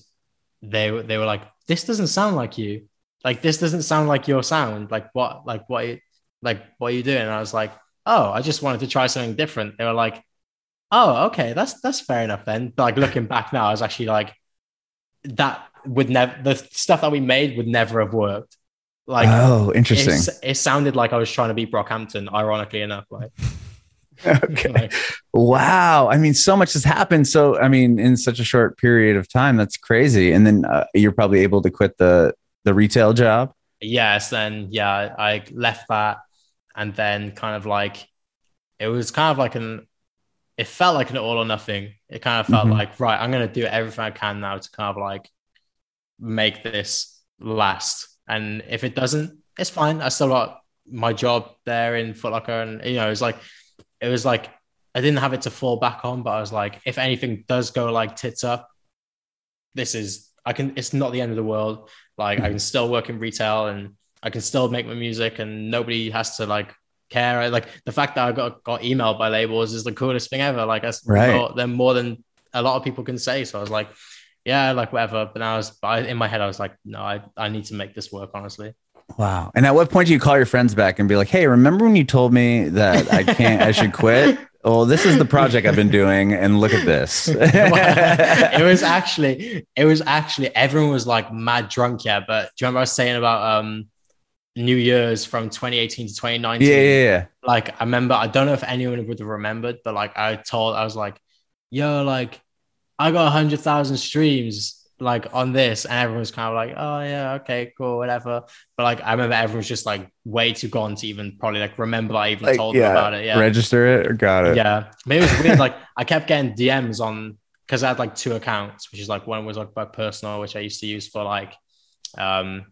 they they were like, "This doesn't sound like you. Like this doesn't sound like your sound. Like what? Like what? Like what are you doing?" And I was like, "Oh, I just wanted to try something different." They were like, "Oh, okay, that's that's fair enough then." But like looking back now, I was actually like, that would never the stuff that we made would never have worked. Like oh, interesting. it sounded like I was trying to be Brockhampton, ironically enough. Like, okay. like, Wow. I mean, so much has happened. So, I mean, in such a short period of time, that's crazy. And then uh, you're probably able to quit the the retail job. yes, then yeah, I left that, and then kind of like it was kind of like an it felt like an all or nothing. It kind of felt Mhm. like right, I'm gonna do everything I can now to kind of like make this last. And if it doesn't, it's fine. I still got my job there in Foot Locker, and you know, it was like it was like I didn't have it to fall back on, but I was like, if anything does go like tits up, this is I can. It's not the end of the world. Like I can still work in retail, and I can still make my music, and nobody has to like care. Like the fact that I got got emailed by labels is the coolest thing ever. Like that's Right. more, than more than a lot of people can say. So I was like, yeah, like whatever. But now I was I, in my head, I was like, no, I, I need to make this work. Honestly, Wow. And at what point do you call your friends back and be like, hey, remember when you told me that I can't, I should quit? Well, this is the project I've been doing, and look at this. it was actually it was actually everyone was like mad drunk yeah but do you remember i was saying about um new year's from 2018 to 2019 yeah, yeah, yeah. like i remember i don't know if anyone would have remembered but like i told i was like yo like i got 100000 streams like on this and everyone was kind of like oh yeah okay cool whatever but like i remember everyone was just like way too gone to even probably like remember I even Like, told them about it yeah Register it or got it. yeah, but it was weird. like I kept getting DMs on because I had like two accounts, which is like one was like my personal, which I used to use for like, um,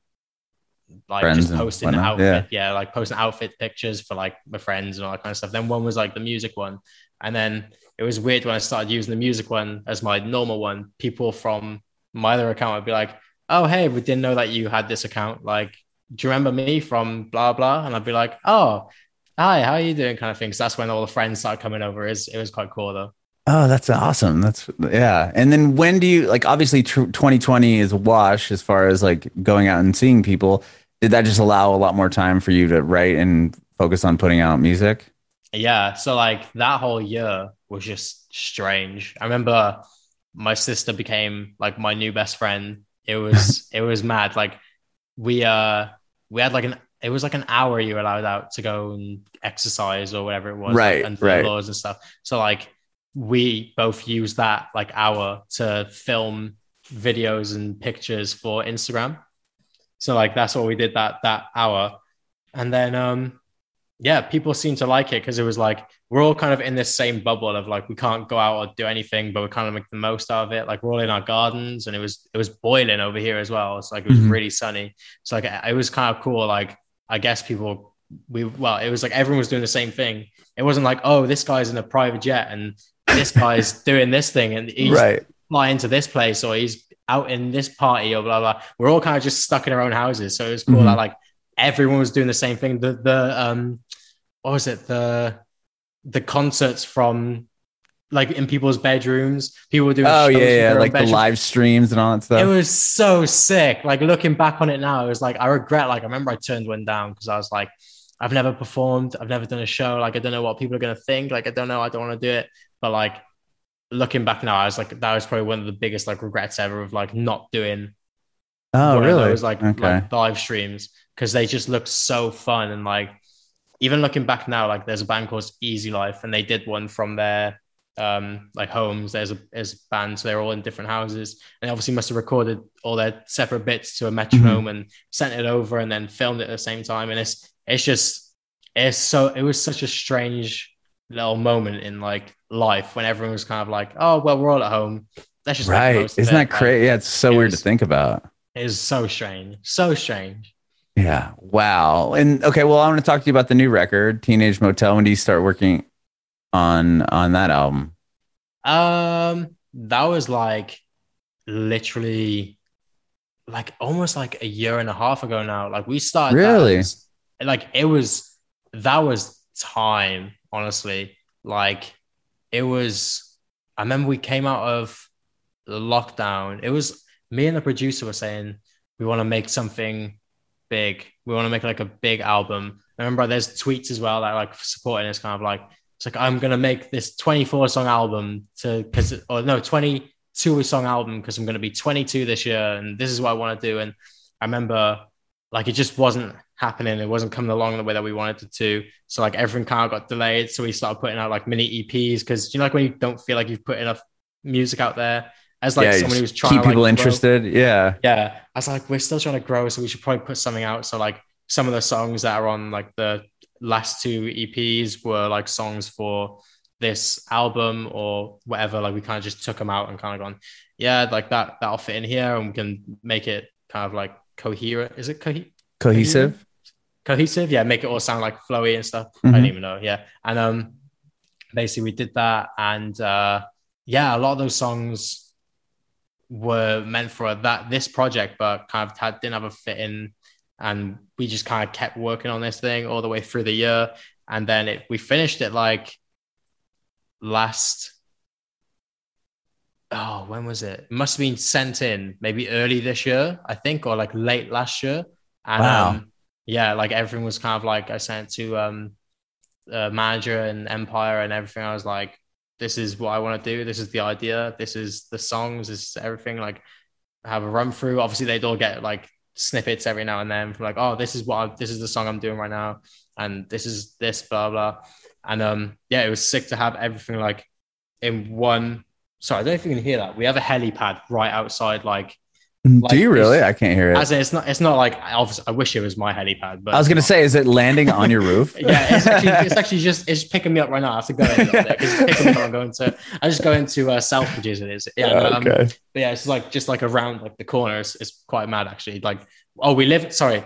like Friends just posting whatnot, outfit, yeah. like posting outfit pictures for like my friends and all that kind of stuff. Then one was like the music one, and then it was weird when I started using the music one as my normal one. People from my other account would be like, "Oh, hey, we didn't know that you had this account. Like, do you remember me from blah blah?" And I'd be like, "Oh." Hi, how are you doing? Kind of thing. So that's when all the friends started coming over. Is it was quite cool though. Oh, that's awesome. That's yeah. And then when do you like? Obviously, tr- 2020 is a wash as far as like going out and seeing people. Did that just allow a lot more time for you to write and focus on putting out music? Yeah. So like that whole year was just strange. I remember my sister became like my new best friend. It was it was mad. Like we uh we had like an it was like an hour you were allowed out to go and exercise or whatever it was. Right, And right. and stuff. So like we both use that like hour to film videos and pictures for Instagram. So like that's what we did that that hour. And then um yeah, people seem to like it because it was like we're all kind of in this same bubble of like we can't go out or do anything, but we kind of make the most out of it. Like we're all in our gardens, and it was it was boiling over here as well. It's like it was Mhm. really sunny. So like it was kind of cool. Like I guess people we well, it was like everyone was doing the same thing. It wasn't like oh this guy's in a private jet and this guy's doing this thing and he's right. flying to this place or he's out in this party or blah blah. We're all kind of just stuck in our own houses. So it was cool Mhm. that like everyone was doing the same thing. The the um what was it? The the concerts from like in people's bedrooms. People were doing Oh yeah, yeah, like the live streams and all that stuff. It was so sick. Like looking back on it now, it was like I regret. Like I remember I turned one down because I was like, I've never performed, I've never done a show. Like I don't know what people are gonna think. Like I don't know, I don't want to do it. But like looking back now, I was like, that was probably one of the biggest like regrets ever of like not doing Oh, really? It was like, okay. like live streams because they just look so fun and like even looking back now, like there's a band called Easy Life and they did one from their um like homes. There's a there's a band, so they're all in different houses. And they obviously must have recorded all their separate bits to a metronome and sent it over and then filmed it at the same time. And it's it's just it's so it was such a strange little moment in like life when everyone was kind of like, oh well, we're all at home. Let's just right. Isn't that Like, crazy? Yeah, it's so it weird to think about. It is so strange, so strange. Yeah. Wow. And okay, well, I want to talk to you about the new record, Teenage Motel. When do you start working on on that album? Um, that was like literally like almost like a year and a half ago now. Like we started Really? as- like it was that was time, honestly. Like it was I remember we came out of the lockdown. It was me and the producer were saying we want to make something big. We want to make like a big album. I remember there's tweets as well that like supporting us kind of like it's like I'm gonna make this 24 song album to because or no 22 song album because I'm gonna be 22 this year and this is what I want to do. And I remember like it just wasn't happening. It wasn't coming along the way that we wanted it to. So like everything kind of got delayed. So we started putting out like mini EPs because you know like when you don't feel like you've put enough music out there as like yeah, someone who's trying keep to like, people grow- interested. Yeah. yeah i was like we're still trying to grow so we should probably put something out so like some of the songs that are on like the last two eps were like songs for this album or whatever like we kind of just took them out and kind of gone yeah like that that'll fit in here and we can make it kind of like coherent is it co- Cohesive. cohesive yeah make it all sound like flowy and stuff. I Mhm. don't even know yeah. And um basically we did that and uh yeah a lot of those songs were meant for that this project but kind of had, didn't have a fit in. And we just kind of kept working on this thing all the way through the year. And then it we finished it like last oh when was it? It must have been sent in maybe early this year i think or like late last year. And Wow. um yeah like everything was kind of like i sent to um uh, manager and empire and everything. I was like this is what i want to do. This is the idea. This is the songs. This is everything like have a run through. Obviously they'd all get like snippets every now and then from like oh this is what I, this is the song i'm doing right now and this is this blah blah and um yeah it was sick to have everything like in one sorry i don't know if you can hear that. We have a helipad right outside like Do you really? I can't hear it. as in, it's not it's not like i wish it was my helipad but I was gonna say, is it landing on your roof? yeah, it's actually, it's actually just it's picking me up right now. I have to go in because it's picking me up. I'm going to I just go into uh, Selfridges. It is yeah, no, um, okay. yeah, it's like just like around like the corner. It's, it's quite mad actually. Like oh, we live. Sorry,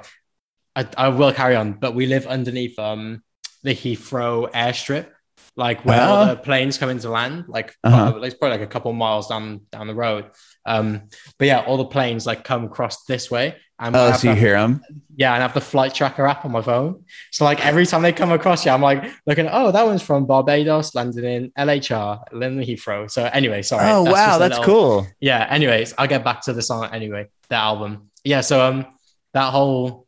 I, I will carry on. But we live underneath um the Heathrow airstrip, like where all Oh. the planes come into land. Like Uh-huh. uh, it's probably like a couple miles down down the road. Um, but yeah, all the planes like come across this way. And Oh, so you hear them? yeah, and I have the flight tracker app on my phone. So like every time they come across you, I'm like looking. Oh, that one's from Barbados, landed in LHR, London Heathrow. So anyway, sorry. Oh that's wow, that's little- cool. Yeah. Anyways, I'll get back to the song anyway. The album. Yeah. So um, that whole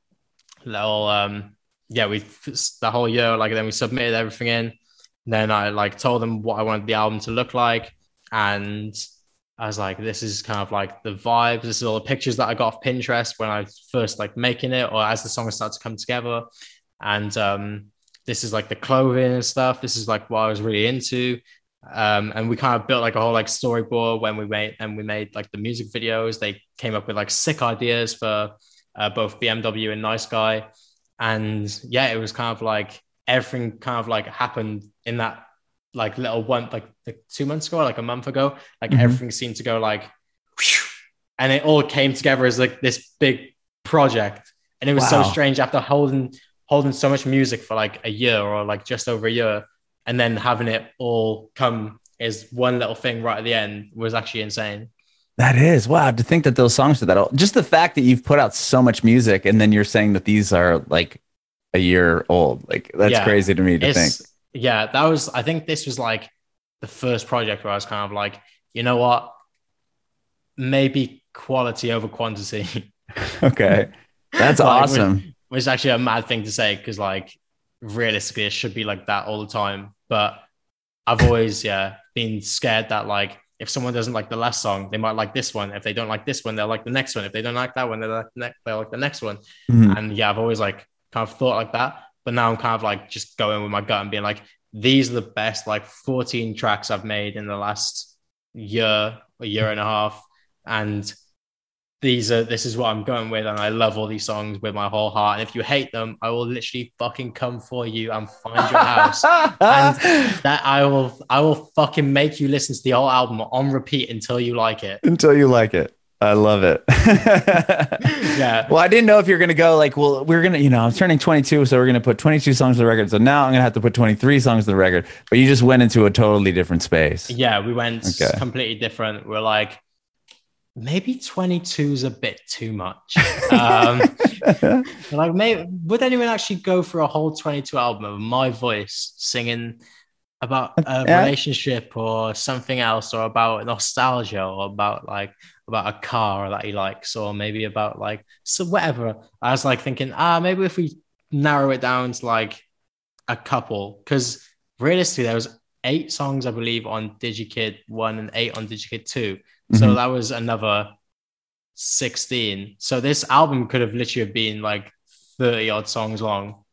little um, yeah, we the whole year like then we submitted everything in. Then I like told them what I wanted the album to look like, and I was like, this is kind of like the vibes. This is all the pictures that I got off Pinterest when I first like making it, or as the song started to come together. And um, this is like the clothing and stuff. This is like what I was really into. Um, and we kind of built like a whole like storyboard when we made and we made like the music videos. They came up with like sick ideas for uh, both BMW and Nice Guy, and yeah, it was kind of like everything kind of like happened in that like little one like, like two months ago, like a month ago. Like Mhm. everything seemed to go like, whew, and it all came together as like this big project, and it was Wow. so strange after holding holding so much music for like a year or like just over a year and then having it all come as one little thing right at the end was actually insane. That is wow. To think that those songs are that old. Just the fact that you've put out so much music and then you're saying that these are like a year old. Like that's Yeah. crazy to me to think. Yeah, that was I think this was like the first project where I was kind of like, you know what? Maybe quality over quantity. Okay. That's Like, awesome. Which is actually a mad thing to say because like realistically it should be like that all the time. But I've always, yeah, been scared that like if someone doesn't like the last song, they might like this one. If they don't like this one, they'll like the next one. If they don't like that one, they'll like the next, they'll like the next one. Mhm. And yeah, I've always like kind of thought like that. But now I'm kind of like just going with my gut and being like, these are the best like 14 tracks I've made in the last year, a year and a half. And these are this is what I'm going with. And I love all these songs with my whole heart. And if you hate them, I will literally fucking come for you and find your house. and that I will I will fucking make you listen to the whole album on repeat until you like it. Until you like it. I love it. Yeah. Well, I didn't know if you're going to go like, well, we're going to, you know, I'm turning 22, so we're going to put 22 songs to the record. So now I'm going to have to put 23 songs to the record. But you just went into a totally different space. Yeah, we went Okay. completely different. We're like, maybe 22 is a bit too much. Um, like, maybe would anyone actually go for a whole 22 album of my voice singing about a Yeah. relationship or something else, or about nostalgia, or about like about a car that he likes, or maybe about like so whatever. I was like thinking, ah, maybe if we narrow it down to like a couple, because realistically, there was eight songs, I believe, on DigiKid one and eight on DigiKid 2 So Mhm. that was another 16. So this album could have literally been like 30 odd songs long.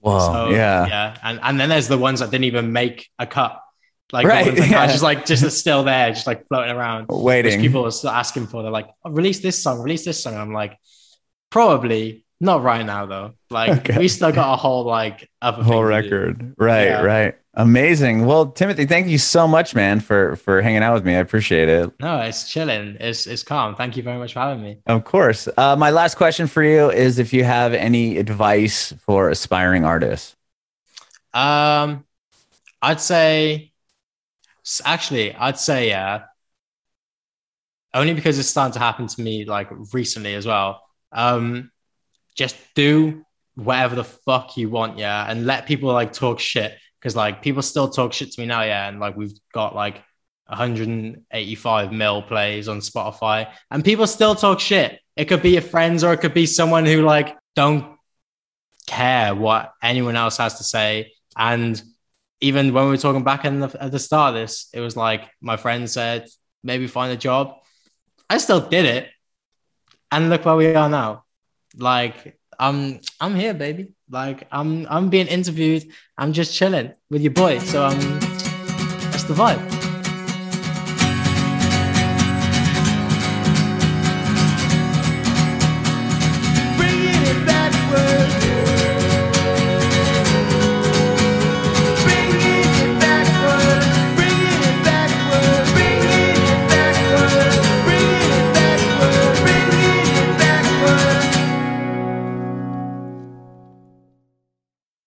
Wow. so, yeah. Yeah. And and then there's the ones that didn't even make a cut. Like, Right, yeah. are just like just still there, just like floating around. Waiting. people are still asking for. They're like, oh, release this song, release this song. I'm like, probably not right now though. Like Okay. we still got a whole like other whole record. Right, Yeah. right. Amazing. Well, Timothy, thank you so much, man, for for hanging out with me. I appreciate it. No, it's chilling. It's it's calm. Thank you very much for having me. Of course. Uh, my last question for you is if you have any advice for aspiring artists. Um, I'd say, actually, I'd say yeah. Only because it's starting to happen to me like recently as well. Um, just do whatever the fuck you want, yeah, and let people like talk shit because like people still talk shit to me now, yeah, and like we've got like 185 mil plays on Spotify, and people still talk shit. It could be your friends or it could be someone who like don't care what anyone else has to say. And even when we were talking back in the, at the start of this, it was like my friend said, maybe find a job. I still did it. And look where we are now. Like, I'm I'm here, baby. Like I'm I'm being interviewed. I'm just chilling with your boy. So um that's the vibe.